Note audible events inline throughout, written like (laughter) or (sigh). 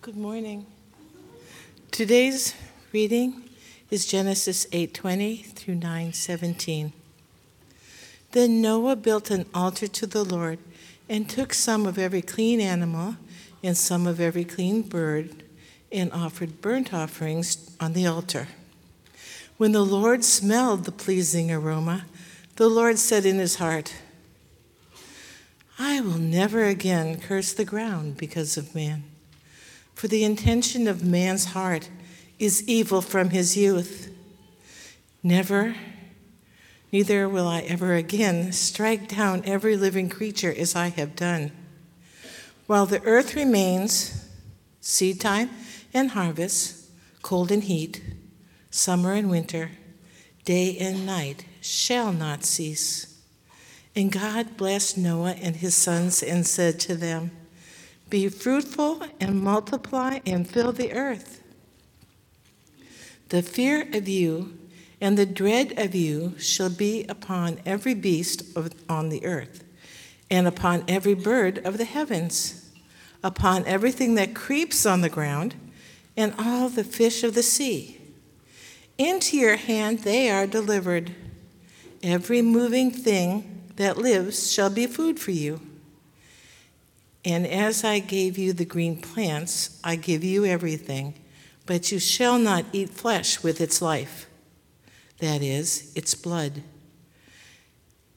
Good morning. Today's reading is Genesis 8:20 through 9:17. Then Noah built an altar to the Lord and took some of every clean animal and some of every clean bird and offered burnt offerings on the altar. When the Lord smelled the pleasing aroma, the Lord said in his heart, I will never again curse the ground because of man. For the intention of man's heart is evil from his youth. Never, neither will I ever again strike down every living creature as I have done. While the earth remains, seed time and harvest, cold and heat, summer and winter, day and night shall not cease. And God blessed Noah and his sons and said to them, Be fruitful and multiply and fill the earth. The fear of you and the dread of you shall be upon every beast of, on the earth, and upon every bird of the heavens, upon everything that creeps on the ground, and all the fish of the sea. Into your hand they are delivered. Every moving thing that lives shall be food for you. And as I gave you the green plants, I give you everything, but you shall not eat flesh with its life, that is, its blood.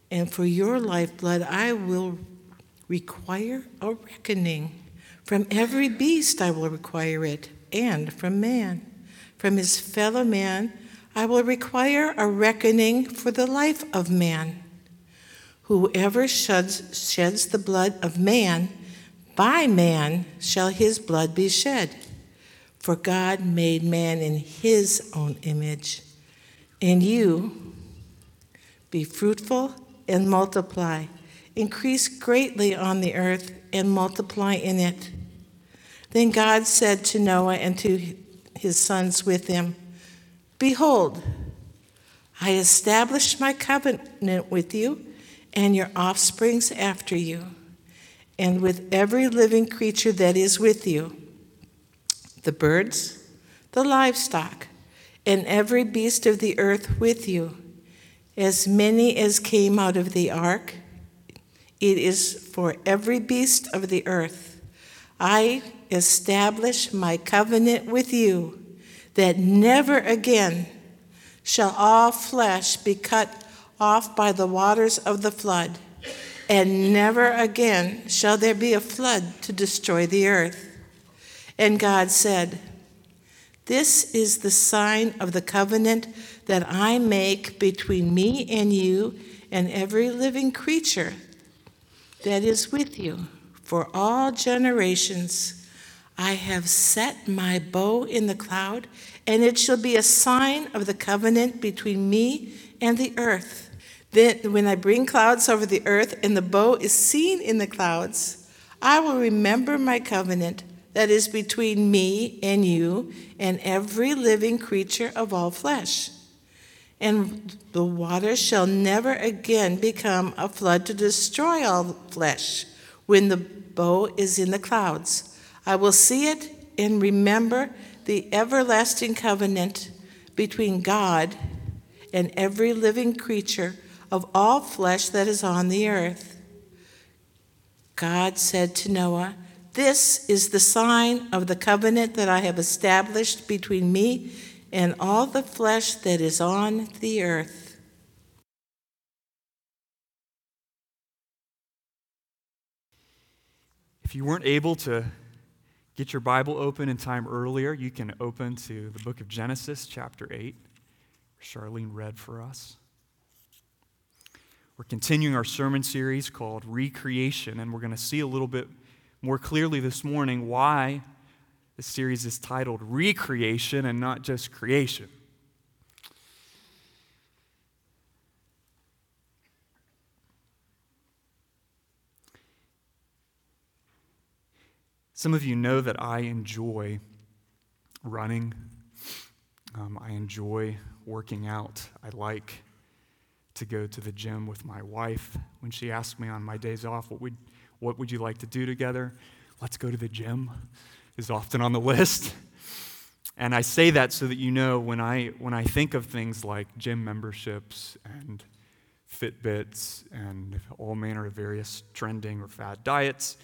And for your lifeblood, I will require a reckoning. From every beast, I will require it, and from man. From his fellow man, I will require a reckoning for the life of man. Whoever sheds, sheds the blood of man, by man shall his blood be shed. For God made man in his own image. And you, be fruitful and multiply, increase greatly on the earth and multiply in it. Then God said to Noah and to his sons with him, Behold, I establish my covenant with you and your offsprings after you, and with every living creature that is with you the birds, the livestock, and every beast of the earth with you, as many as came out of the ark. It is for every beast of the earth. I establish my covenant with you that never again shall all flesh be cut off by the waters of the flood, and never again shall there be a flood to destroy the earth. And God said, This is the sign of the covenant that I make between me and you and every living creature that is with you for all generations. I have set my bow in the cloud, and it shall be a sign of the covenant between me and the earth. Then, when I bring clouds over the earth and the bow is seen in the clouds, I will remember my covenant that is between me and you and every living creature of all flesh. And the water shall never again become a flood to destroy all flesh when the bow is in the clouds. I will see it and remember the everlasting covenant between God and every living creature of all flesh that is on the earth. God said to Noah, This is the sign of the covenant that I have established between me and all the flesh that is on the earth. If you weren't able to get your Bible open in time earlier, you can open to the book of Genesis, chapter 8. Charlene read for us. We're continuing our sermon series called Recreation, and we're going to see a little bit more clearly this morning why the series is titled Recreation and not just Creation. Some of you know that I enjoy running. Um, I enjoy working out. I like to go to the gym with my wife. When she asks me on my days off, what would, what would you like to do together? Let's go to the gym. is often on the (laughs) list. And I say that so that you know when I, when I think of things like gym memberships and Fitbits and all manner of various trending or fad diets,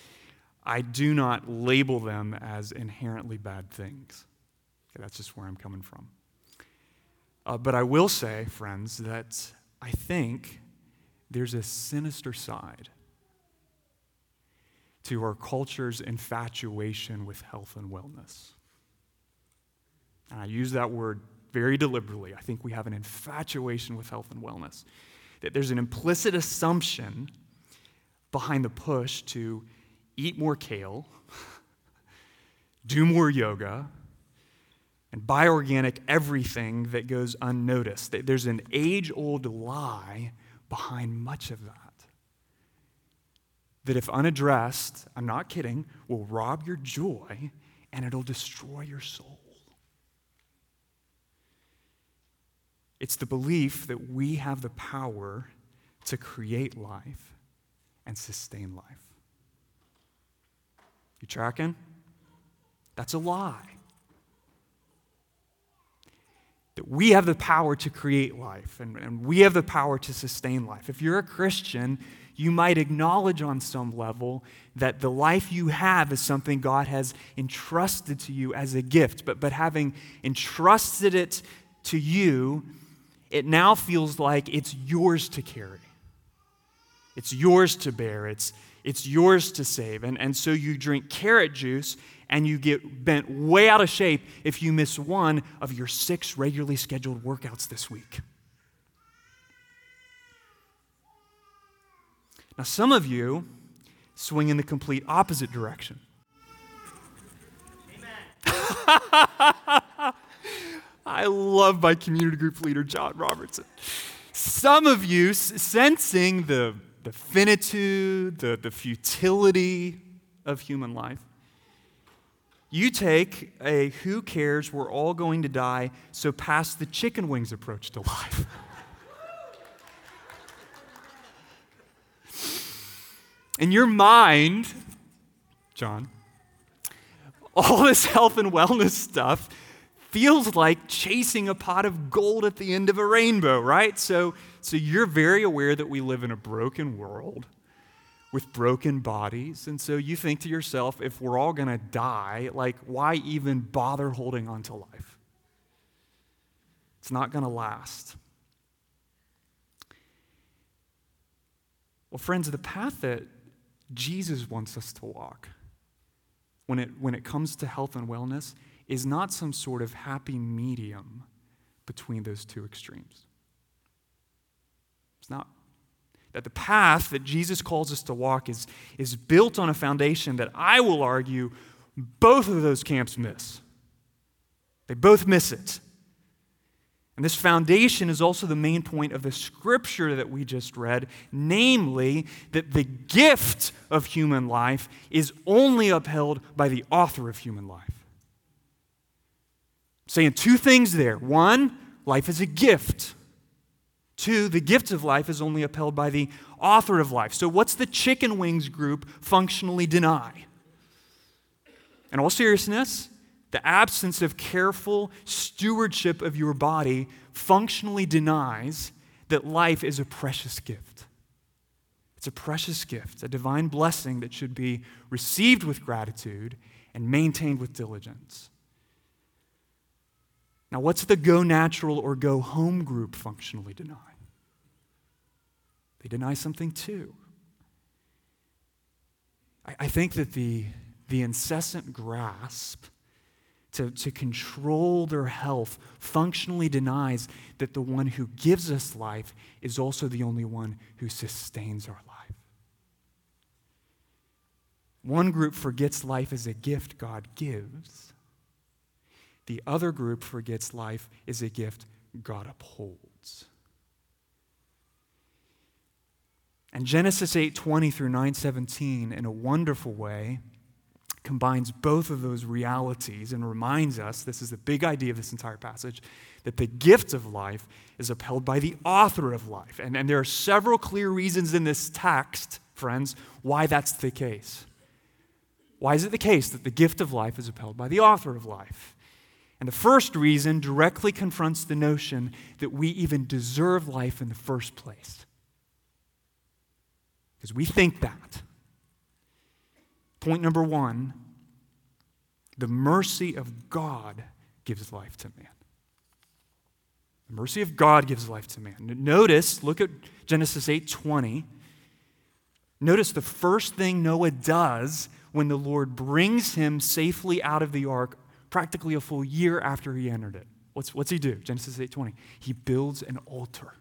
I do not label them as inherently bad things. Okay, that's just where I'm coming from. Uh, but I will say, friends, that I think there's a sinister side to our culture's infatuation with health and wellness. And I use that word very deliberately. I think we have an infatuation with health and wellness. That there's an implicit assumption behind the push to eat more kale, (laughs) do more yoga, and buy organic everything that goes unnoticed. There's an age old lie behind much of that. That if unaddressed, I'm not kidding, will rob your joy and it'll destroy your soul. It's the belief that we have the power to create life and sustain life. You tracking? That's a lie. That we have the power to create life and, and we have the power to sustain life. If you're a Christian, you might acknowledge on some level that the life you have is something God has entrusted to you as a gift. But, but having entrusted it to you, it now feels like it's yours to carry. It's yours to bear. It's, it's yours to save. And, and so you drink carrot juice and you get bent way out of shape if you miss one of your six regularly scheduled workouts this week. Now, some of you swing in the complete opposite direction. (laughs) I love my community group leader, John Robertson. Some of you, sensing the, the finitude, the, the futility of human life, you take a who cares, we're all going to die, so pass the chicken wings approach to life. (laughs) In your mind, John, all this health and wellness stuff feels like chasing a pot of gold at the end of a rainbow, right? So, so you're very aware that we live in a broken world with broken bodies. And so you think to yourself, if we're all going to die, like, why even bother holding on to life? It's not going to last. Well, friends, the path that Jesus wants us to walk when it, when it comes to health and wellness is not some sort of happy medium between those two extremes. It's not. That the path that Jesus calls us to walk is, is built on a foundation that I will argue both of those camps miss. They both miss it. And this foundation is also the main point of the scripture that we just read, namely, that the gift of human life is only upheld by the author of human life. saying two things there. One, life is a gift. Two, the gift of life is only upheld by the author of life. So, what's the chicken wings group functionally deny? In all seriousness, the absence of careful stewardship of your body functionally denies that life is a precious gift. It's a precious gift, a divine blessing that should be received with gratitude and maintained with diligence. Now, what's the go natural or go home group functionally deny? They deny something too. I, I think that the, the incessant grasp to, to control their health functionally denies that the one who gives us life is also the only one who sustains our life. One group forgets life as a gift God gives. The other group forgets life is a gift God upholds. And Genesis 8:20 through 9:17 in a wonderful way combines both of those realities and reminds us this is the big idea of this entire passage that the gift of life is upheld by the author of life. And, and there are several clear reasons in this text, friends, why that's the case. Why is it the case that the gift of life is upheld by the author of life? And the first reason directly confronts the notion that we even deserve life in the first place. Because we think that. Point number one the mercy of God gives life to man. The mercy of God gives life to man. Notice, look at Genesis 8:20. Notice the first thing Noah does when the Lord brings him safely out of the ark practically a full year after he entered it. What's, what's he do? Genesis 8:20. He builds an altar.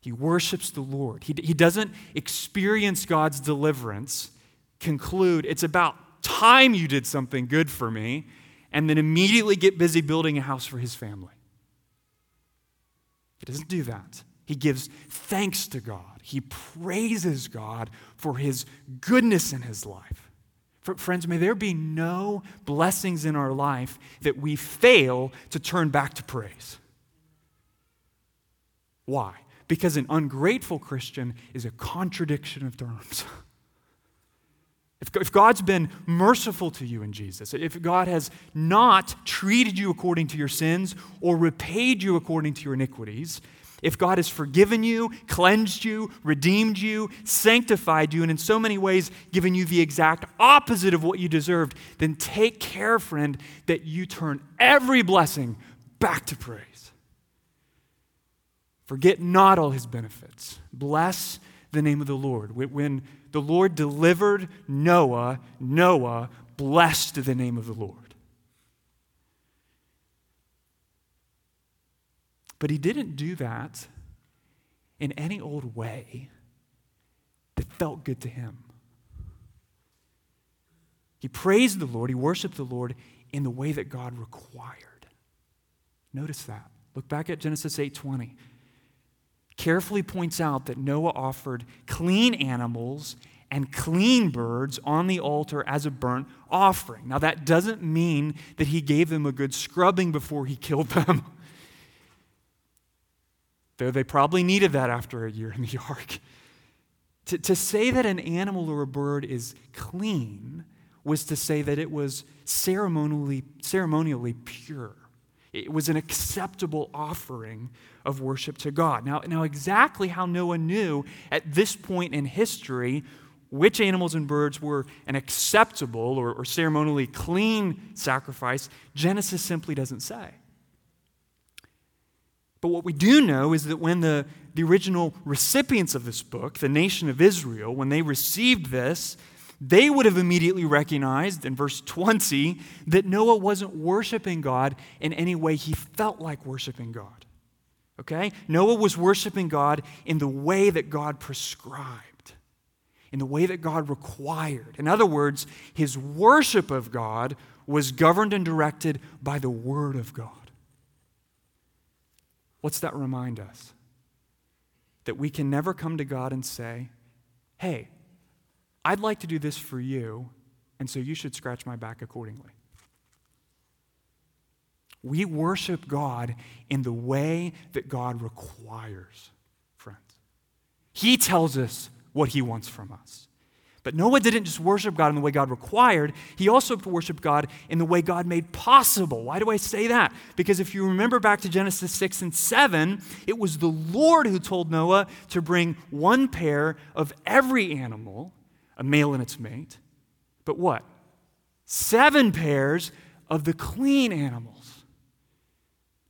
He worships the Lord. He, he doesn't experience God's deliverance, conclude, it's about time you did something good for me, and then immediately get busy building a house for his family. He doesn't do that. He gives thanks to God. He praises God for his goodness in his life. Friends, may there be no blessings in our life that we fail to turn back to praise. Why? Because an ungrateful Christian is a contradiction of terms. (laughs) If God's been merciful to you in Jesus, if God has not treated you according to your sins or repaid you according to your iniquities, if God has forgiven you, cleansed you, redeemed you, sanctified you, and in so many ways given you the exact opposite of what you deserved, then take care, friend, that you turn every blessing back to praise. Forget not all his benefits. Bless the name of the Lord. When the Lord delivered Noah, Noah blessed the name of the Lord. But he didn't do that in any old way that felt good to him. He praised the Lord, he worshiped the Lord in the way that God required. Notice that. Look back at Genesis 8:20. Carefully points out that Noah offered clean animals and clean birds on the altar as a burnt offering. Now that doesn't mean that he gave them a good scrubbing before he killed them. (laughs) Though they probably needed that after a year in the ark. To, to say that an animal or a bird is clean was to say that it was ceremonially, ceremonially pure. It was an acceptable offering of worship to God. Now, now, exactly how Noah knew at this point in history which animals and birds were an acceptable or, or ceremonially clean sacrifice, Genesis simply doesn't say. But what we do know is that when the, the original recipients of this book, the nation of Israel, when they received this, they would have immediately recognized in verse 20 that Noah wasn't worshiping God in any way he felt like worshiping God. Okay? Noah was worshiping God in the way that God prescribed, in the way that God required. In other words, his worship of God was governed and directed by the Word of God. What's that remind us? That we can never come to God and say, hey, I'd like to do this for you, and so you should scratch my back accordingly. We worship God in the way that God requires, friends. He tells us what He wants from us. But Noah didn't just worship God in the way God required, he also worshiped God in the way God made possible. Why do I say that? Because if you remember back to Genesis 6 and 7, it was the Lord who told Noah to bring one pair of every animal, a male and its mate, but what? Seven pairs of the clean animals.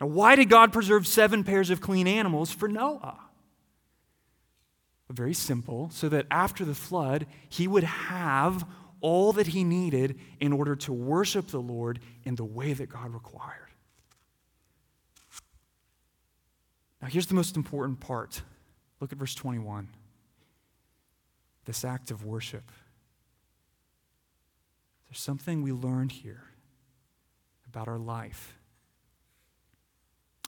Now, why did God preserve seven pairs of clean animals for Noah? Very simple, so that after the flood, he would have all that he needed in order to worship the Lord in the way that God required. Now, here's the most important part. Look at verse 21. This act of worship. There's something we learned here about our life.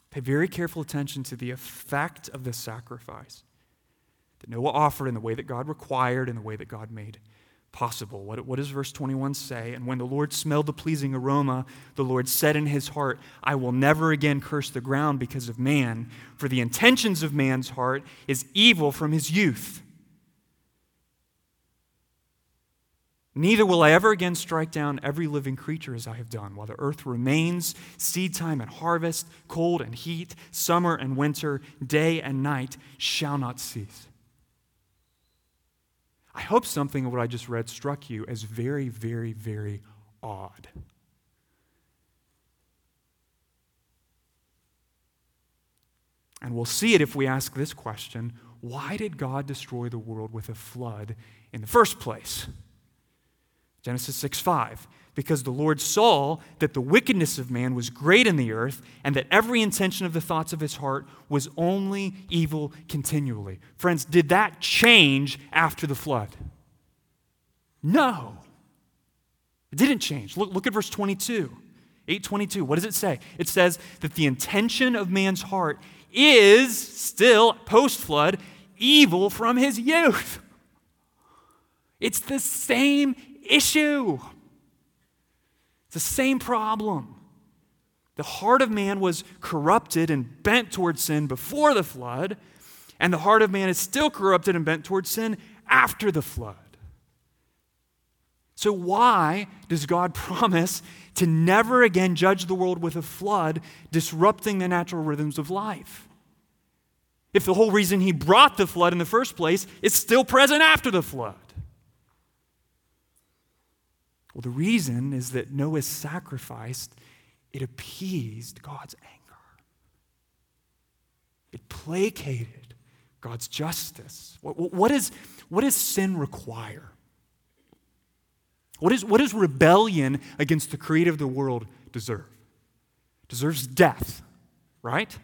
Pay very careful attention to the effect of the sacrifice that Noah offered in the way that God required, in the way that God made possible. What, what, does verse 21 say? And when the Lord smelled the pleasing aroma, the Lord said in his heart, I will never again curse the ground because of man, for the intentions of man's heart is evil from his youth. Neither will I ever again strike down every living creature as I have done, while the earth remains, seed time and harvest, cold and heat, summer and winter, day and night shall not cease. I hope something of what I just read struck you as very, very, very odd. And we'll see it if we ask this question why did God destroy the world with a flood in the first place? Genesis 6 5. Because the Lord saw that the wickedness of man was great in the earth, and that every intention of the thoughts of his heart was only evil continually. Friends, did that change after the flood? No. It didn't change. Look, look at verse 22. 822. What does it say? It says that the intention of man's heart is still, post flood, evil from his youth. It's the same issue. It's the same problem. The heart of man was corrupted and bent towards sin before the flood, and the heart of man is still corrupted and bent towards sin after the flood. So, why does God (laughs) promise to never again judge the world with a flood, disrupting the natural rhythms of life? If the whole reason He brought the flood in the first place is still present after the flood. Well, the reason is that Noah's sacrifice, it appeased God's anger. It placated God's justice. What, what, is, what does sin require? What, is, what does rebellion against the creator of the world deserve? It deserves death, right?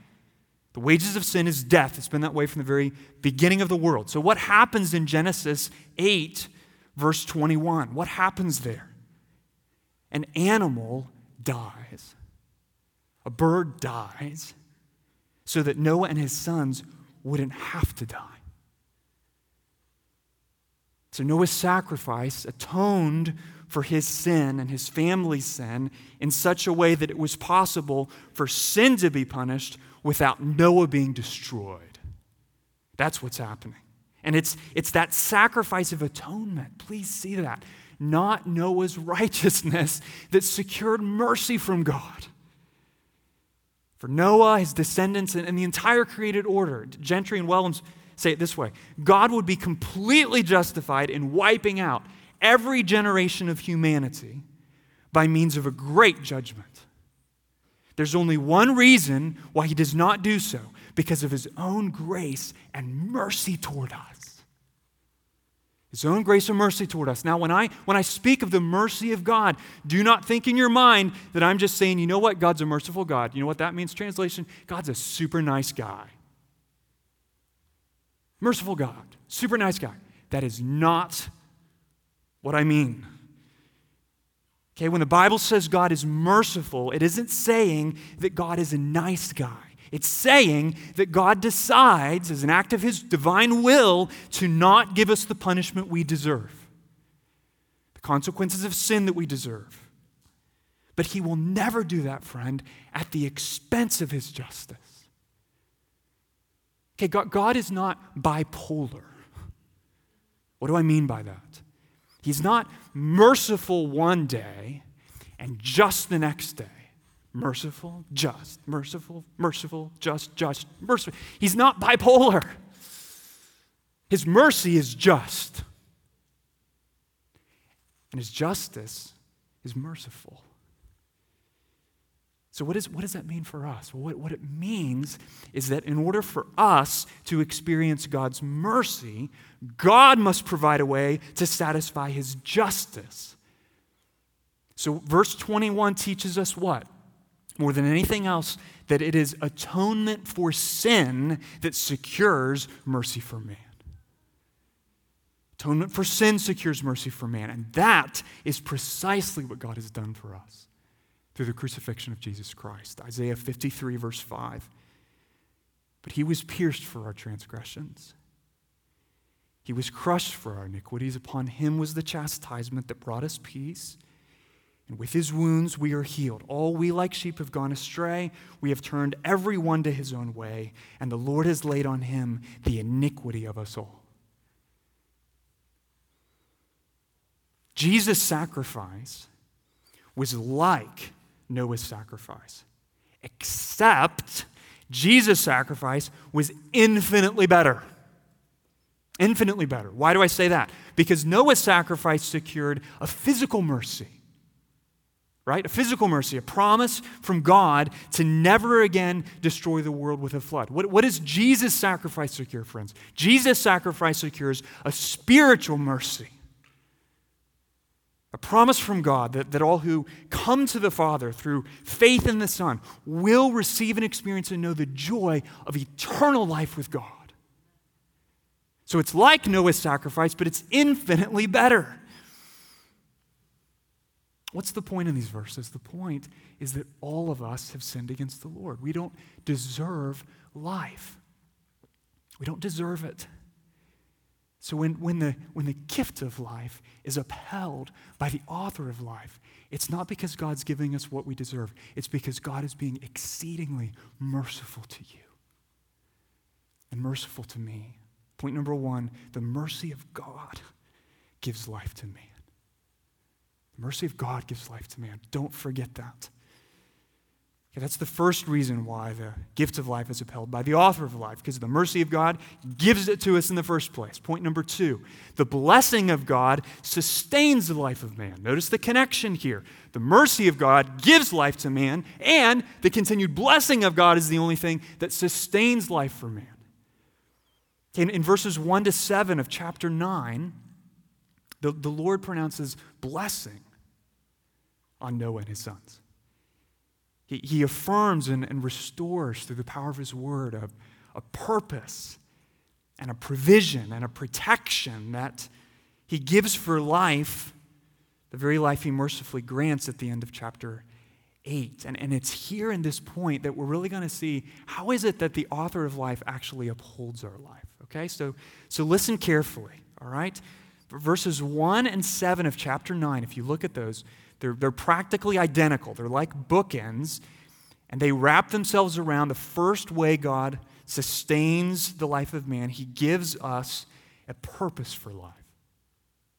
The wages of sin is death. It's been that way from the very beginning of the world. So, what happens in Genesis 8, verse 21? What happens there? An animal dies, a bird dies, so that Noah and his sons wouldn't have to die. So Noah's sacrifice atoned for his sin and his family's sin in such a way that it was possible for sin to be punished without Noah being destroyed. That's what's happening. And it's, it's that sacrifice of atonement. Please see that not Noah's righteousness (laughs) that secured mercy from God. For Noah, his descendants, and the entire created order, Gentry and Wellum say it this way God would be completely justified in wiping out every generation of humanity by means of a great judgment. There's only one reason why he does not do so because of his own grace and mercy toward us. His own grace and mercy toward us. Now, when I, when I speak of the mercy of God, do not think in your mind that I'm just saying, you know what, God's a merciful God. You know what that means? Translation God's a super nice guy. Merciful God, super nice guy. That is not what I mean. Okay, when the Bible says God is merciful, it isn't saying that God is a nice guy. It's saying that God decides, as an act of His divine will, to not give us the punishment we deserve, the consequences of sin that we deserve. But He will never do that, friend, at the expense of His justice. Okay, God, God is not bipolar. What do I mean by that? He's not merciful one day and just the next day merciful, just, merciful, merciful, just, just, merciful. He's not bipolar. His mercy is just, and his justice is merciful. So, what, is, what does that mean for us? Well, what, what it means is that in order for us to experience God's mercy, God must provide a way to satisfy his justice. So, verse 21 teaches us what? More than anything else that it is atonement for sin that secures mercy for man. Atonement for sin secures mercy for man. And that is precisely what God has done for us through the crucifixion of Jesus Christ. Isaiah 53, verse 5. But he was pierced for our transgressions, he was crushed for our iniquities. Upon him was the chastisement that brought us peace and with his wounds we are healed. All we like sheep have gone astray. We have turned every one to his own way, and the Lord has laid on him the iniquity of us all. Jesus' sacrifice was like Noah's sacrifice, except Jesus' sacrifice was infinitely better. Infinitely better. Why do I say that? Because Noah's sacrifice secured a physical mercy, right? A physical mercy, a promise from God to never again destroy the world with a flood. What, what does Jesus' sacrifice secure, friends? Jesus' sacrifice secures a spiritual mercy a promise from God that, that all who come to the Father through faith in the Son will receive and experience and know the joy of eternal life with God. So it's like Noah's sacrifice, but it's infinitely better. What's the point in these verses? The point is that all of us have sinned against the Lord. We don't deserve life, we don't deserve it. So when, when, the, when the gift of life is upheld by the author of life, it's not because God's giving us what we deserve, it's because God is being exceedingly merciful to you and merciful to me. Point number one the mercy of God gives life to man. The mercy of God gives life to man. Don't forget that. Okay, that's the first reason why the gift of life is upheld by the author of life, because the mercy of God gives it to us in the first place. Point number two the blessing of God sustains the life of man. Notice the connection here. The mercy of God gives life to man, and the continued blessing of God is the only thing that sustains life for man. In, in verses 1 to 7 of chapter 9, the, the Lord pronounces blessing on Noah and his sons. He, he affirms and, and restores through the power of his word a, a purpose and a provision and a protection that he gives for life, the very life he mercifully grants at the end of chapter 8. And, and it's here in this point that we're really going to see how is it that the author of life actually upholds our life. Okay, so, so listen carefully, all right? Verses 1 and 7 of chapter 9, if you look at those, they're, they're practically identical. They're like bookends, and they wrap themselves around the first way God sustains the life of man. He gives us a purpose for life.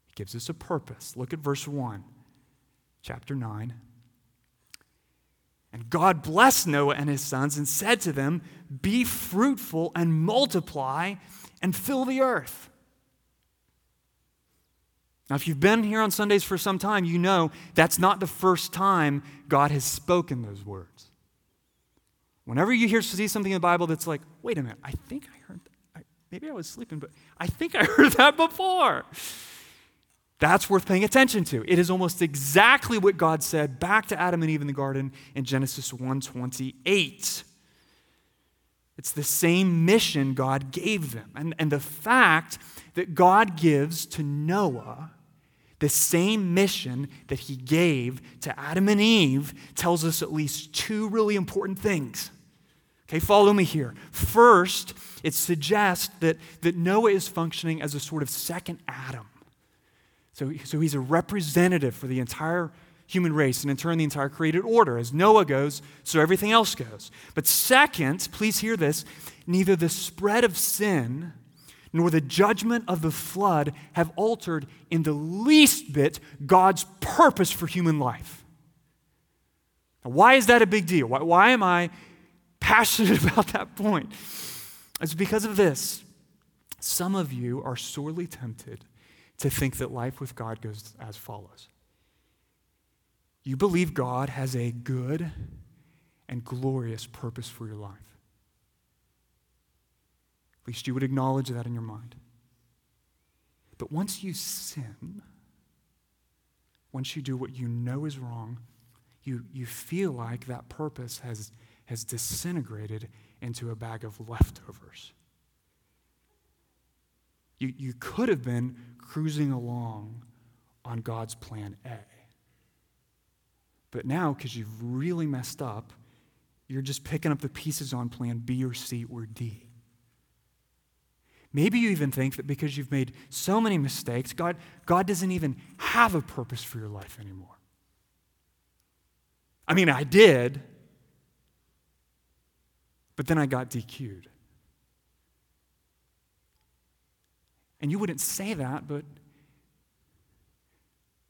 He gives us a purpose. Look at verse 1, chapter 9. And God blessed Noah and his sons and said to them, Be fruitful and multiply and fill the earth. Now, if you've been here on Sundays for some time, you know that's not the first time God has spoken those words. Whenever you hear see something in the Bible that's like, wait a minute, I think I heard that. I, maybe I was sleeping, but I think I (laughs) heard that before. That's worth paying attention to. It is almost exactly what God said back to Adam and Eve in the garden in Genesis 1:28. It's the same mission God gave them. And, and the fact that God gives to Noah the same mission that he gave to Adam and Eve tells us at least two really important things. Okay, follow me here. First, it suggests that, that Noah is functioning as a sort of second Adam. So, so he's a representative for the entire human race and in turn the entire created order. As Noah goes, so everything else goes. But second, please hear this neither the spread of sin nor the judgment of the flood have altered in the least bit God's purpose for human life. Now, why is that a big deal? Why, why am I passionate (laughs) about that point? It's because of this. Some of you are sorely tempted to think that life with God goes as follows. You believe God has a good and glorious purpose for your life. Least you would acknowledge that in your mind. But once you sin, once you do what you know is wrong, you, you feel like that purpose has, has disintegrated into a bag of leftovers. You, you could have been cruising along on God's plan A. But now, because you've really messed up, you're just picking up the pieces on plan B or C or D. Maybe you even think that because you've made so many mistakes, God, God doesn't even have a purpose for your life anymore. I mean, I did, but then I got DQ'd. And you wouldn't say that, but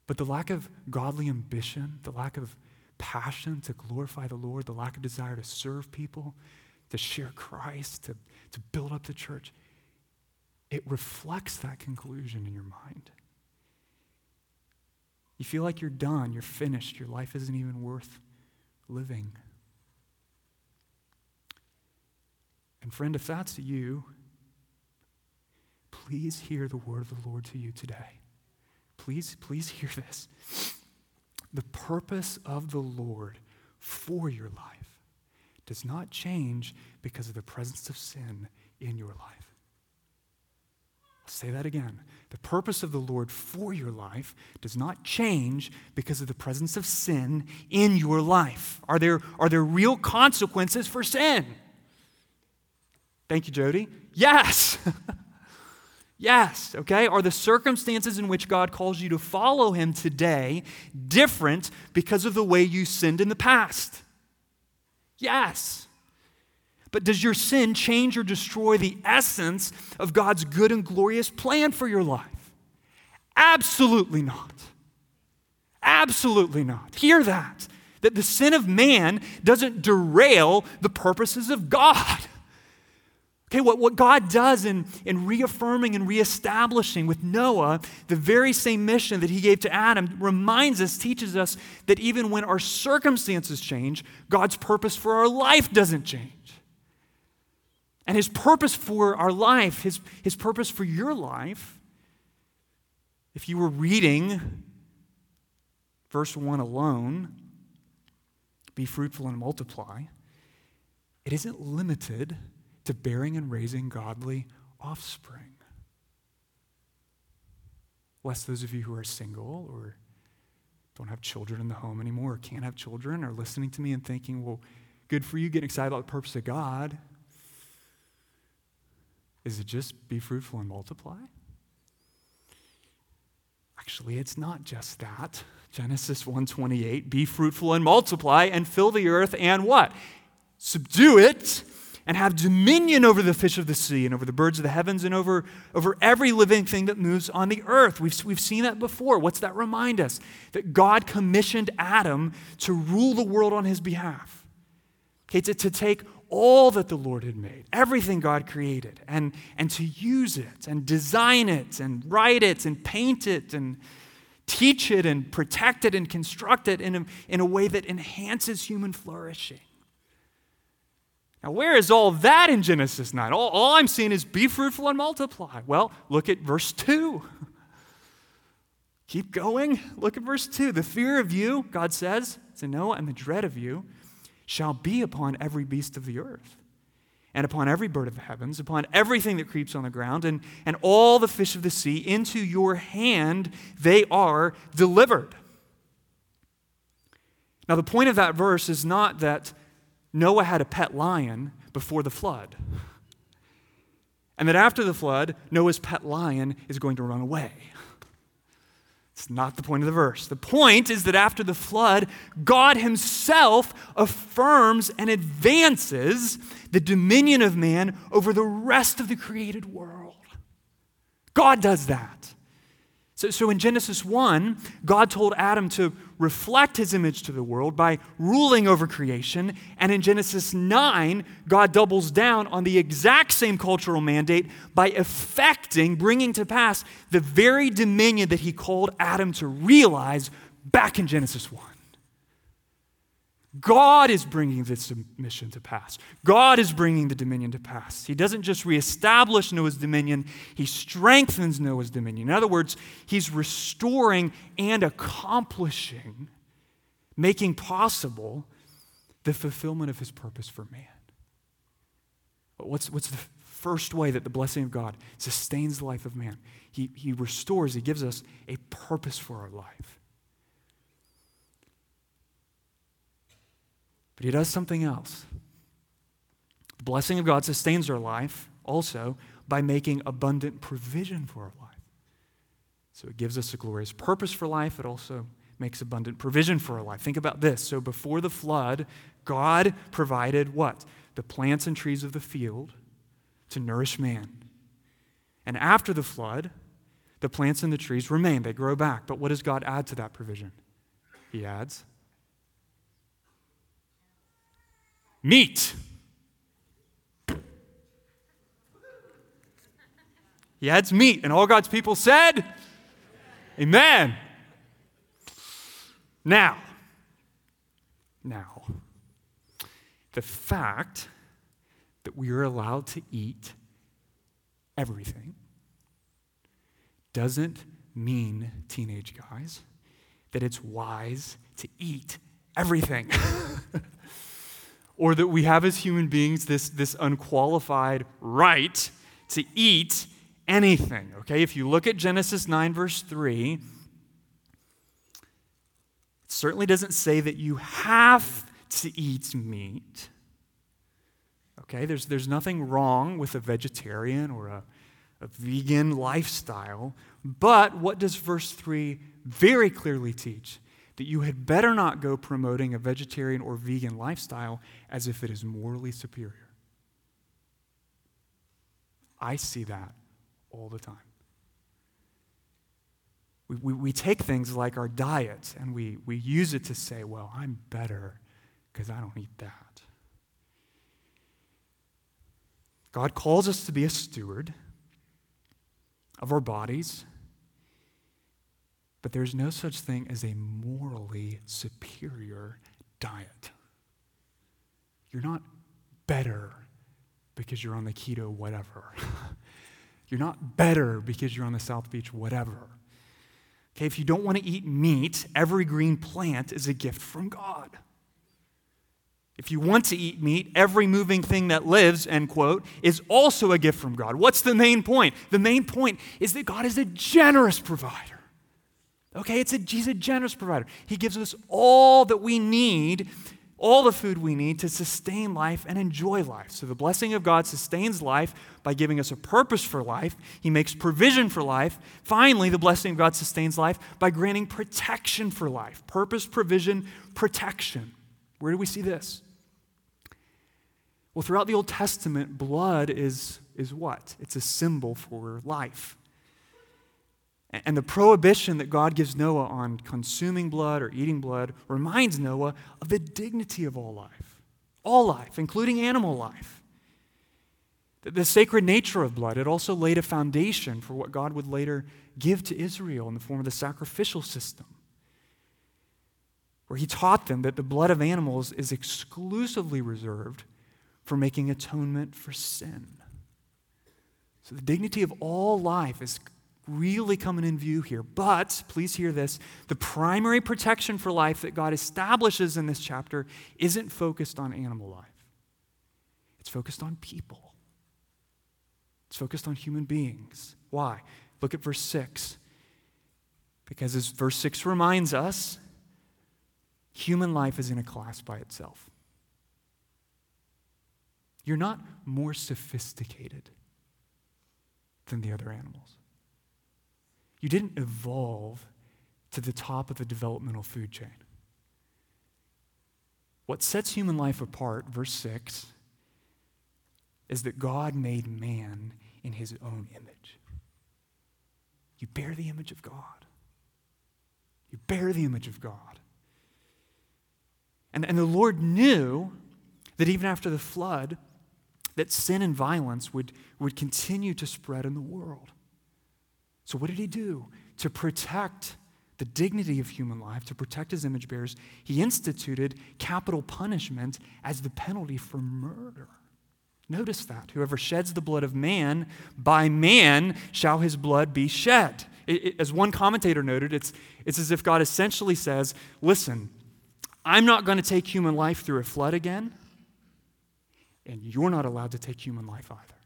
But the lack of godly ambition, the lack of passion to glorify the Lord, the lack of desire to serve people, to share Christ, to, to build up the church, it reflects that conclusion in your mind. You feel like you're done, you're finished, your life isn't even worth living. And friend, if that's you, please hear the word of the Lord to you today. Please, please hear this. The purpose of the Lord for your life does not change because of the presence of sin in your life. Say that again. The purpose of the Lord for your life does not change because of the presence of sin in your life. Are there, are there real consequences for sin? Thank you, Jody. Yes. (laughs) yes, okay? Are the circumstances in which God calls you to follow Him today different because of the way you sinned in the past? Yes. But does your sin change or destroy the essence of God's good and glorious plan for your life? Absolutely not. Absolutely not. Hear that. That the sin of man doesn't derail the purposes of God. Okay, what, what God does in, in reaffirming and reestablishing with Noah the very same mission that he gave to Adam reminds us, teaches us that even when our circumstances change, God's purpose for our life doesn't change. And his purpose for our life, his, his purpose for your life, if you were reading verse 1 alone, be fruitful and multiply, it isn't limited to bearing and raising godly offspring. Bless those of you who are single or don't have children in the home anymore or can't have children are listening to me and thinking, well, good for you getting excited about the purpose of God. Is it just be fruitful and multiply? Actually, it's not just that. Genesis 1:28, be fruitful and multiply and fill the earth and what? Subdue it and have dominion over the fish of the sea and over the birds of the heavens and over, over every living thing that moves on the earth. We've, we've seen that before. What's that remind us? That God commissioned Adam to rule the world on his behalf. Okay, to, to take all that the Lord had made, everything God created, and, and to use it and design it and write it and paint it and teach it and protect it and construct it in a, in a way that enhances human flourishing. Now, where is all that in Genesis 9? All, all, I'm seeing is be fruitful and multiply. Well, look at verse 2. (laughs) Keep going. Look at verse 2. The fear of you, God says to Noah, and the dread of you shall be upon every beast of the earth, and upon every bird of the heavens, upon everything that creeps on the ground, and, and all the fish of the sea. Into your hand they are delivered. Now, the point of that verse is not that Noah had a pet lion before the flood. And that after the flood, Noah's pet lion is going to run away. It's not the point of the verse. The point is that after the flood, God Himself affirms and advances the dominion of man over the rest of the created world. God does that. So, so in Genesis 1, God told Adam to reflect his image to the world by ruling over creation. And in Genesis 9, God doubles down on the exact same cultural mandate by effecting, bringing to pass the very dominion that he called Adam to realize back in Genesis 1. God is bringing this mission to pass. God is bringing the dominion to pass. He doesn't just reestablish Noah's dominion, he strengthens Noah's dominion. In other words, he's restoring and accomplishing, making possible the fulfillment of his purpose for man. What's, what's the first way that the blessing of God sustains the life of man? He, he restores, he gives us a purpose for our life. But he does something else. The blessing of God sustains our life also by making abundant provision for our life. So it gives us a glorious purpose for life. It also makes abundant provision for our life. Think about this. So before the flood, God provided what? The plants and trees of the field to nourish man. And after the flood, The plants and the trees remain, they grow back. But what does God add to that provision? He adds meat. He adds meat. And all God's people said, Amen. Now, now, the fact that we are allowed to eat everything doesn't mean, teenage guys, that it's wise to eat everything. (laughs) or that we have as human beings this, this unqualified right to eat anything. Okay, if you look at Genesis 9, verse 3, it certainly doesn't say that you have to eat meat. Okay, there's, there's nothing wrong with a vegetarian or a, a vegan lifestyle. But what does verse 3 very clearly teach? That you had better not go promoting a vegetarian or vegan lifestyle as if it is morally superior. I see that all the time. We, we, we take things like our diet and we, we use it to say, well, I'm better because I don't eat that. God calls us to be a steward of our bodies, but there's no such thing as a morally superior diet. You're not better because you're on the keto whatever. (laughs) You're not better because you're on the South Beach, whatever. Okay, if you don't want to eat meat, every green plant is a gift from God. If you want to eat meat, every moving thing that lives, end quote, is also a gift from God. What's the main point? The main point is that God is a generous provider. Okay, it's a, he's a generous provider. He gives us all that we need all the food we need to sustain life and enjoy life. So, the blessing of God sustains life by giving us a purpose for life. He makes provision for life. Finally, the blessing of God sustains life by granting protection for life. Purpose, provision, protection. Where do we see this? Well, throughout the Old Testament, blood is, is what? It's a symbol for life. And the prohibition that God gives Noah on consuming blood or eating blood reminds Noah of the dignity of all life, all life, including animal life. The sacred nature of blood, it also laid a foundation for what God would later give to Israel in the form of the sacrificial system, where he taught them that the blood of animals is exclusively reserved for making atonement for sin. So the dignity of all life is really coming in view here. But please hear this the primary protection for life that God establishes in this chapter isn't focused on animal life, it's focused on people, it's focused on human beings. Why? Look at verse 6. Because as verse 6 reminds us, human life is in a class by itself. You're not more sophisticated than the other animals. You didn't evolve to the top of the developmental food chain. What sets human life apart, verse 6, is that God made man in his own image. You bear the image of God. You bear the image of God. And, and the Lord knew that even after the flood, that sin and violence would, would continue to spread in the world. So, what did he do? To protect the dignity of human life, to protect his image bearers, he instituted capital punishment as the penalty for murder. Notice that. Whoever sheds the blood of man, by man shall his blood be shed. It, it, as one commentator noted, it's, it's as if God essentially says, Listen, I'm not going to take human life through a flood again, and you're not allowed to take human life either.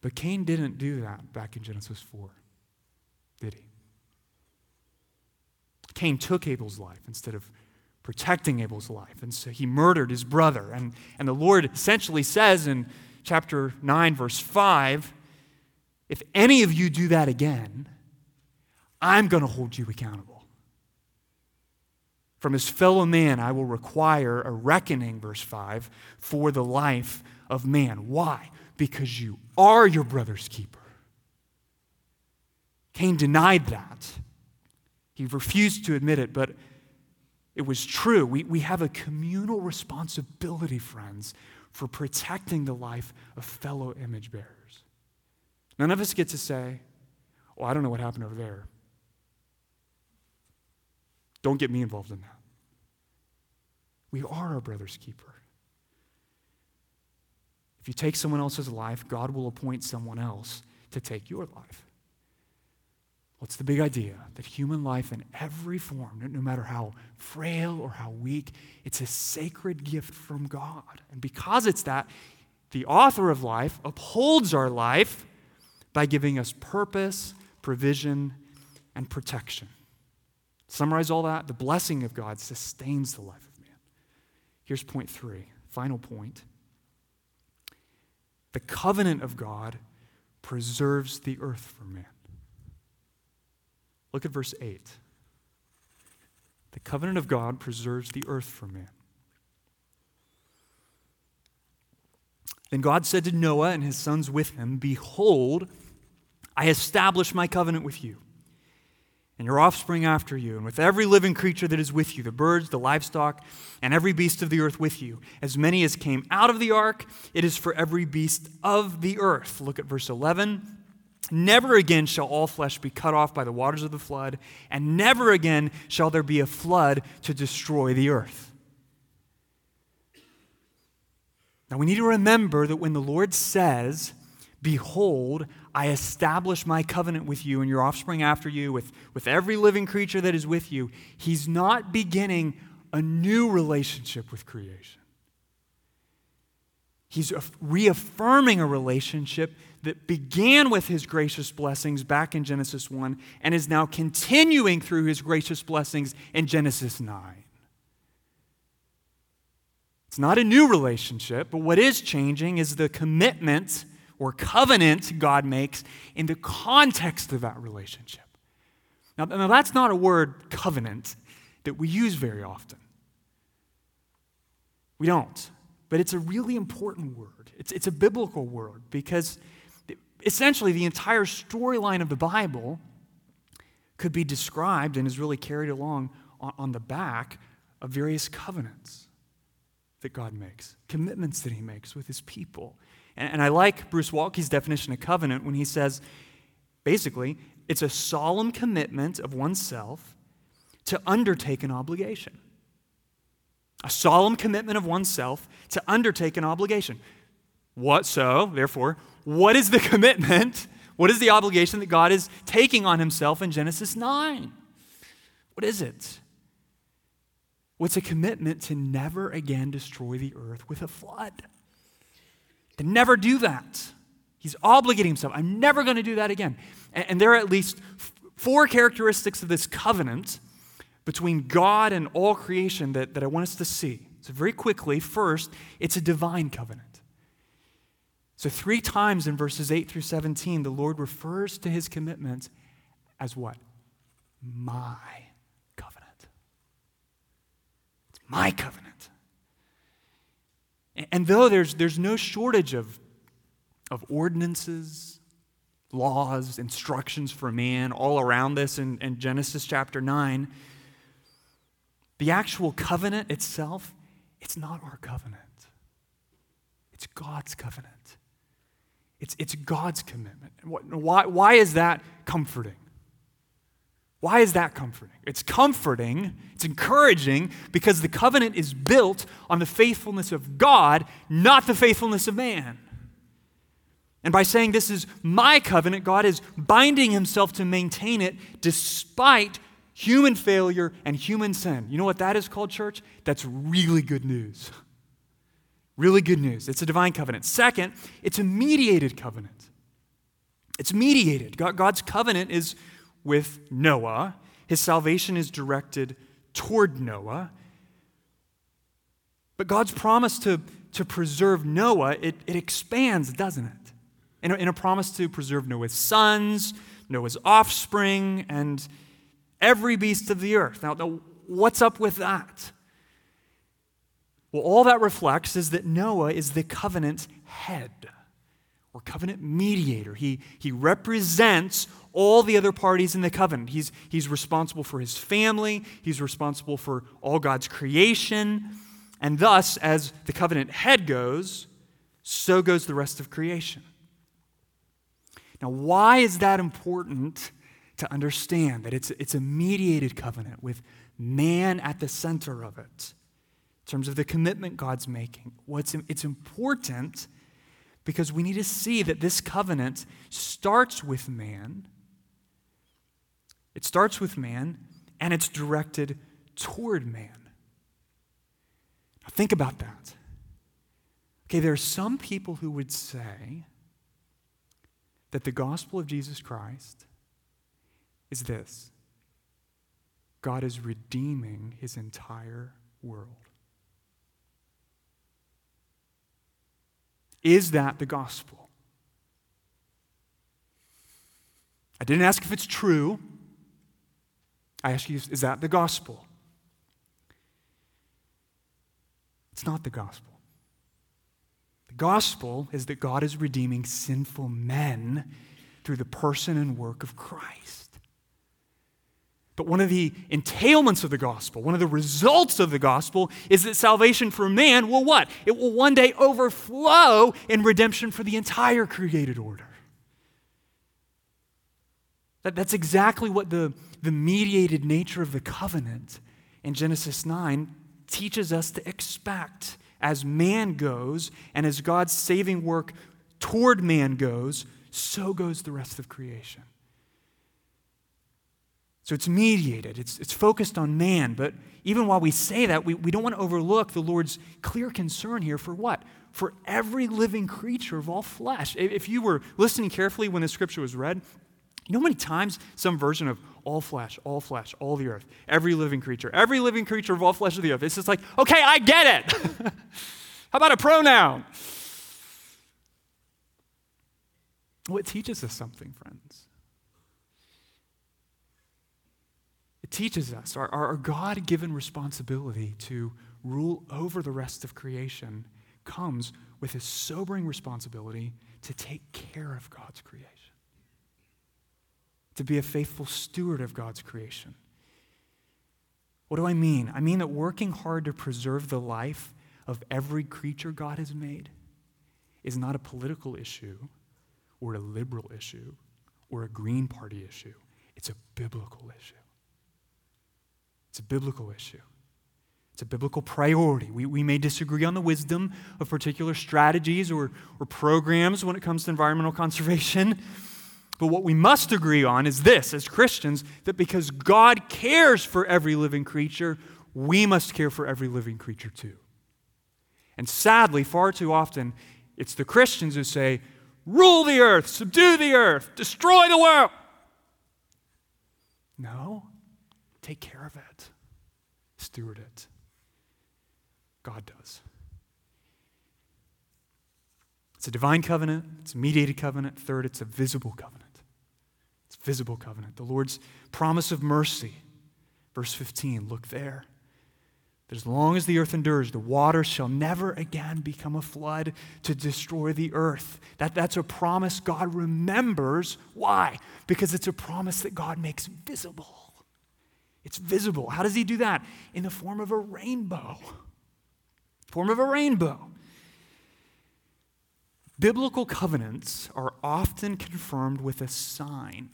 But Cain didn't do that back in Genesis 4, did he? Cain took Abel's life instead of protecting Abel's life. And so he murdered his brother. And, and the Lord essentially says in chapter 9, verse 5 if any of you do that again, I'm going to hold you accountable. From his fellow man, I will require a reckoning, verse 5, for the life of man. Why? Because you are your brother's keeper. Cain denied that. He refused to admit it, but it was true. We, we have a communal responsibility, friends, for protecting the life of fellow image bearers. None of us get to say, Oh, I don't know what happened over there. Don't get me involved in that. We are our brother's keeper. If you take someone else's life, God will appoint someone else to take your life. What's the big idea? That human life in every form, no matter how frail or how weak, it's a sacred gift from God. And because it's that, the author of life upholds our life by giving us purpose, provision, and protection. Summarize all that the blessing of God sustains the life of man. Here's point three, final point. The covenant of God preserves the earth for man. Look at verse 8. The covenant of God preserves the earth for man. Then God said to Noah and his sons with him, Behold, I establish my covenant with you and your offspring after you, and with every living creature that is with you, the birds, the livestock, and every beast of the earth with you. As many as came out of the ark, it is for every beast of the earth. Look at verse 11. Never again shall all flesh be cut off by the waters of the flood, and never again shall there be a flood to destroy the earth. Now we need to remember that when the Lord says, Behold, I establish my covenant with you and your offspring after you, with, with every living creature that is with you, he's not beginning a new relationship with creation. He's reaffirming a relationship that began with his gracious blessings back in Genesis 1 and is now continuing through his gracious blessings in Genesis 9. It's not a new relationship, but what is changing is the commitment or covenant God makes in the context of that relationship. Now, now that's not a word, covenant, that we use very often. We don't. But it's a really important word. It's, it's a biblical word because essentially the entire storyline of the Bible could be described and is really carried along on, on the back of various covenants that God makes, commitments that He makes with His people. And, and I like Bruce Waltke's definition of covenant when he says basically, it's a solemn commitment of oneself to undertake an obligation. A solemn commitment of oneself to undertake an obligation. What so, therefore, what is the (laughs) commitment? What is the obligation that God is taking on himself in Genesis 9? What is it? What's a commitment to never again destroy the earth with a flood? To never do that. He's obligating himself. I'm never going to do that again. And, and there are at least f- four characteristics of this covenant between God and all creation that, that I want us to see. So, very quickly, first, it's a divine covenant. So, three times in verses 8 through 17, the Lord refers to his commitment as what? My covenant. It's my covenant. And though there's, there's no shortage of, of ordinances, laws, instructions for man all around this in, in Genesis chapter 9, the actual covenant itself, it's not our covenant. It's God's covenant. It's, it's God's commitment. Why, why is that comforting? Why is that comforting? It's comforting, it's encouraging because the covenant is built on the faithfulness of God, not the faithfulness of man. And by saying this is my covenant, God is binding himself to maintain it despite human failure and human sin. You know what that is called, church? That's really good news. Really good news. It's a divine covenant. Second, it's a mediated covenant. It's mediated. God's covenant is with Noah, his salvation is directed toward Noah. But God's promise to, to preserve Noah, it, it expands, doesn't it? In a, in a promise to preserve Noah's sons, Noah's offspring, and every beast of the earth. Now, now what's up with that? Well, all that reflects is that Noah is the covenant's head. Or covenant mediator. He, he represents all the other parties in the covenant. He's, he's responsible for his family, he's responsible for all God's creation. And thus, as the covenant head goes, so goes the rest of creation. Now, why is that important to understand that it's, it's a mediated covenant with man at the center of it in terms of the commitment God's making? It's, it's important because we need to see that this covenant starts with man. It starts with man and it's directed toward man. Now, think about that. Okay, there are some people who would say that the gospel of Jesus Christ is this God is redeeming his entire world. Is that the gospel? I didn't ask if it's true. I ask you, is that the gospel? It's not the gospel. The gospel is that God is redeeming sinful men through the person and work of Christ. But one of the entailments of the gospel, one of the results of the gospel, is that salvation for man will what? It will one day overflow in redemption for the entire created order. That, that's exactly what the, the mediated nature of the covenant in Genesis 9 teaches us to expect as man goes and as God's saving work toward man goes, so goes the rest of creation. So it's mediated, it's, it's focused on man. But even while we say that, we, we don't want to overlook the Lord's clear concern here for what? For every living creature of all flesh. If you were listening carefully when the scripture was read, you know how many times some version of all flesh, all flesh, all the earth, every living creature, every living creature of all flesh of the earth. It's just like, okay, I get it. (laughs) how about a pronoun? Well, it teaches us something, friends. It teaches us our, our God given responsibility to rule over the rest of creation comes with a sobering responsibility to take care of God's creation to be a faithful steward of God's creation. What do I mean? I mean that working hard to preserve the life of every creature God has made is not a political issue or a liberal issue or a Green Party issue. It's a biblical issue. It's a biblical issue. It's a biblical priority. We, we may disagree on the wisdom of particular strategies or, or programs when it comes to environmental (laughs) conservation. But what we must agree on is this as Christians that because God cares for every living creature, we must care for every living creature too. And sadly, far too often, it's the Christians who say, rule the earth, subdue the earth, destroy the world. No, take care of it, steward it. God does. It's a divine covenant, it's a mediated covenant. Third, it's a visible covenant It's a visible covenant, the Lord's promise of mercy. Verse 15, look there. That as long as the earth endures, the water shall never again become a flood to destroy the earth. That, that's a promise God remembers. Why? Because it's a promise that God makes visible. It's visible. How does he do that? In the form of a rainbow. Form of a rainbow. Biblical covenants are often confirmed with a sign.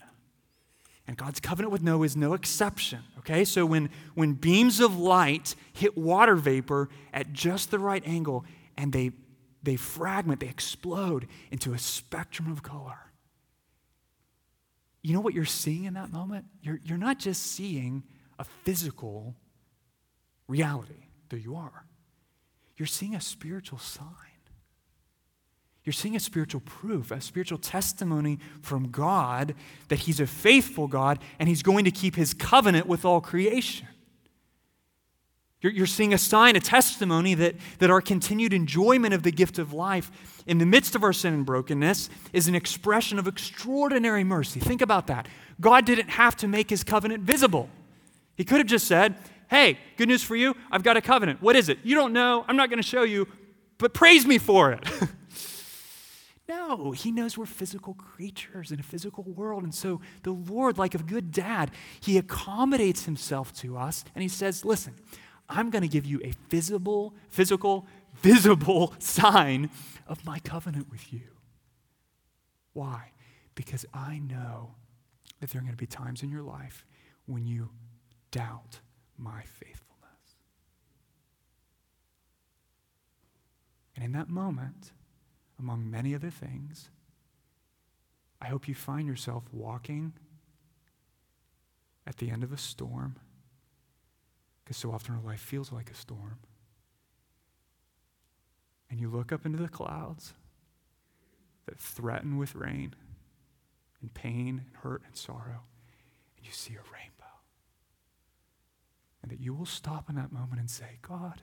And God's covenant with Noah is no exception. Okay? So when, when beams of light hit water vapor at just the right angle and they, they fragment, they explode into a spectrum of color. You know what you're seeing in that moment? You're, you're not just seeing a physical reality, though you are. You're seeing a spiritual sign. You're seeing a spiritual proof, a spiritual testimony from God that He's a faithful God and He's going to keep His covenant with all creation. You're, you're seeing a sign, a testimony that, that our continued enjoyment of the gift of life in the midst of our sin and brokenness is an expression of extraordinary mercy. Think about that. God didn't have to make His covenant visible, He could have just said, Hey, good news for you. I've got a covenant. What is it? You don't know. I'm not going to show you, but praise me for it. (laughs) No, he knows we're physical creatures in a physical world. And so the Lord, like a good dad, he accommodates himself to us and he says, Listen, I'm going to give you a visible, physical, visible (laughs) sign of my covenant with you. Why? Because I know that there are going to be times in your life when you doubt my faithfulness. And in that moment, among many other things, I hope you find yourself walking at the end of a storm, because so often our life feels like a storm. And you look up into the clouds that threaten with rain and pain and hurt and sorrow, and you see a rainbow. And that you will stop in that moment and say, God,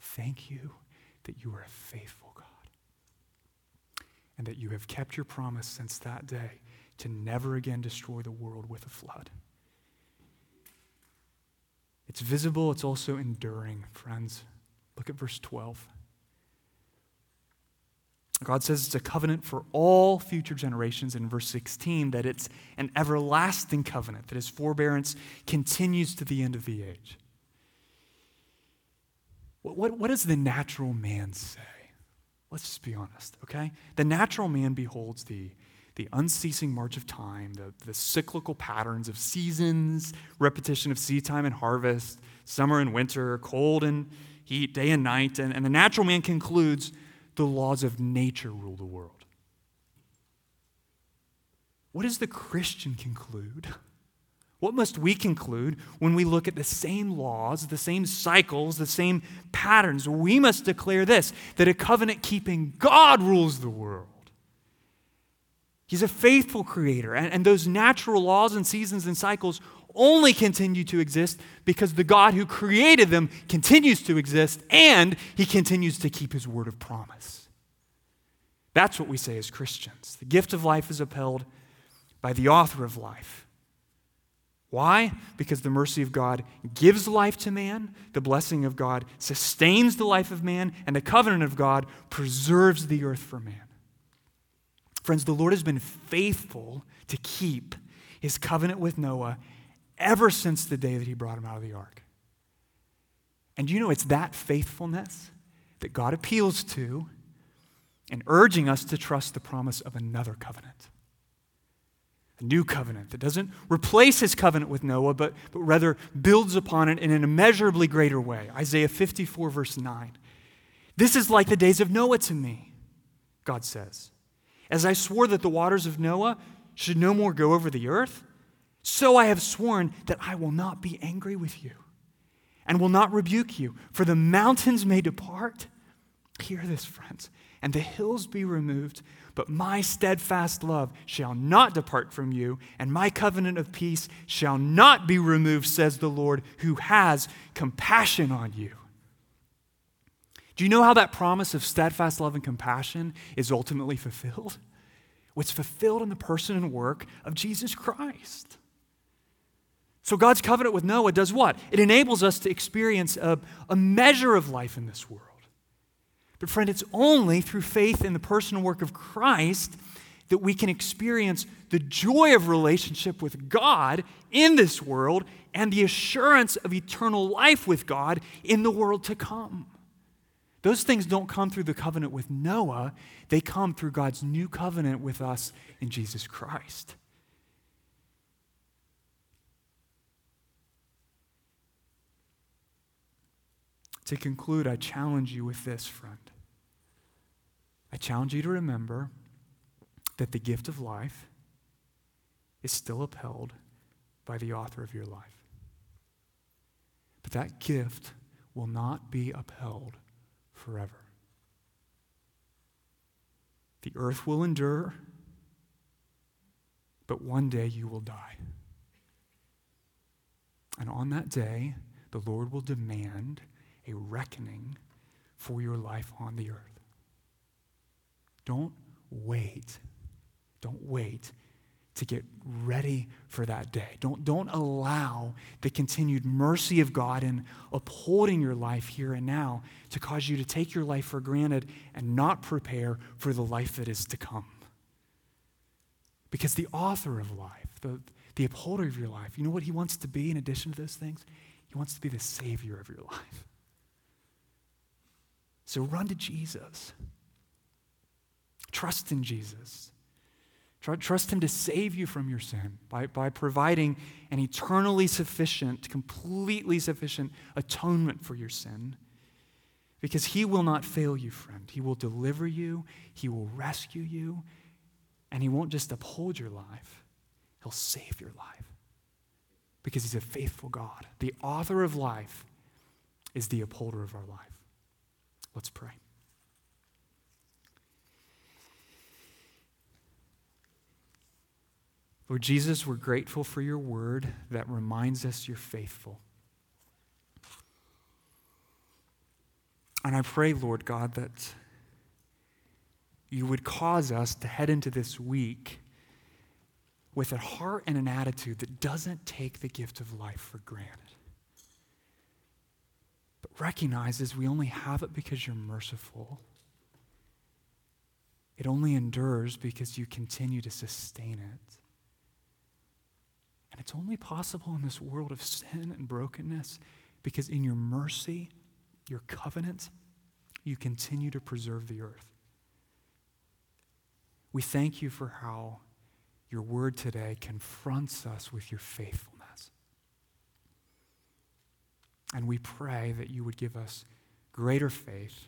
thank you that you are a faithful God. And that you have kept your promise since that day to never again destroy the world with a flood. It's visible, it's also enduring, friends. Look at verse 12. God says it's a covenant for all future generations in verse 16, that it's an everlasting covenant, that his forbearance continues to the end of the age. What, what, what does the natural man say? Let's just be honest, okay? The natural man beholds the, the unceasing march of time, the, the cyclical patterns of seasons, repetition of seed time and harvest, summer and winter, cold and heat, day and night. And, and the natural man concludes the laws of nature rule the world. What does the Christian conclude? What must we conclude when we look at the same laws, the same cycles, the same patterns? We must declare this that a covenant keeping God rules the world. He's a faithful creator, and, and those natural laws and seasons and cycles only continue to exist because the God who created them continues to exist and he continues to keep his word of promise. That's what we say as Christians. The gift of life is upheld by the author of life. Why? Because the mercy of God gives life to man, the blessing of God sustains the life of man, and the covenant of God preserves the earth for man. Friends, the Lord has been faithful to keep his covenant with Noah ever since the day that he brought him out of the ark. And you know, it's that faithfulness that God appeals to in urging us to trust the promise of another covenant. A new covenant that doesn't replace his covenant with Noah, but, but rather builds upon it in an immeasurably greater way. Isaiah 54, verse 9. This is like the days of Noah to me, God says. As I swore that the waters of Noah should no more go over the earth, so I have sworn that I will not be angry with you and will not rebuke you. For the mountains may depart. Hear this, friends. And the hills be removed, but my steadfast love shall not depart from you, and my covenant of peace shall not be removed, says the Lord, who has compassion on you. Do you know how that promise of steadfast love and compassion is ultimately fulfilled? It's fulfilled in the person and work of Jesus Christ. So, God's covenant with Noah does what? It enables us to experience a, a measure of life in this world. But, friend, it's only through faith in the personal work of Christ that we can experience the joy of relationship with God in this world and the assurance of eternal life with God in the world to come. Those things don't come through the covenant with Noah, they come through God's new covenant with us in Jesus Christ. To conclude, I challenge you with this, friend. I challenge you to remember that the gift of life is still upheld by the author of your life. But that gift will not be upheld forever. The earth will endure, but one day you will die. And on that day, the Lord will demand a reckoning for your life on the earth. Don't wait. Don't wait to get ready for that day. Don't, don't allow the continued mercy of God in upholding your life here and now to cause you to take your life for granted and not prepare for the life that is to come. Because the author of life, the, the upholder of your life, you know what he wants to be in addition to those things? He wants to be the savior of your life. So run to Jesus. Trust in Jesus. Trust Him to save you from your sin by, by providing an eternally sufficient, completely sufficient atonement for your sin. Because He will not fail you, friend. He will deliver you, He will rescue you, and He won't just uphold your life, He'll save your life. Because He's a faithful God. The author of life is the upholder of our life. Let's pray. Lord Jesus, we're grateful for your word that reminds us you're faithful. And I pray, Lord God, that you would cause us to head into this week with a heart and an attitude that doesn't take the gift of life for granted, recognizes we only have it because you're merciful. It only endures because you continue to sustain it. And it's only possible in this world of sin and brokenness because in your mercy, your covenant, you continue to preserve the earth. We thank you for how your word today confronts us with your faithfulness. And we pray that you would give us greater faith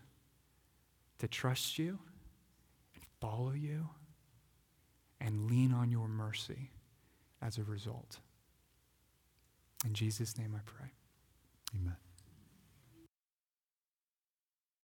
to trust you and follow you and lean on your mercy as a result. In Jesus' name I pray. Amen.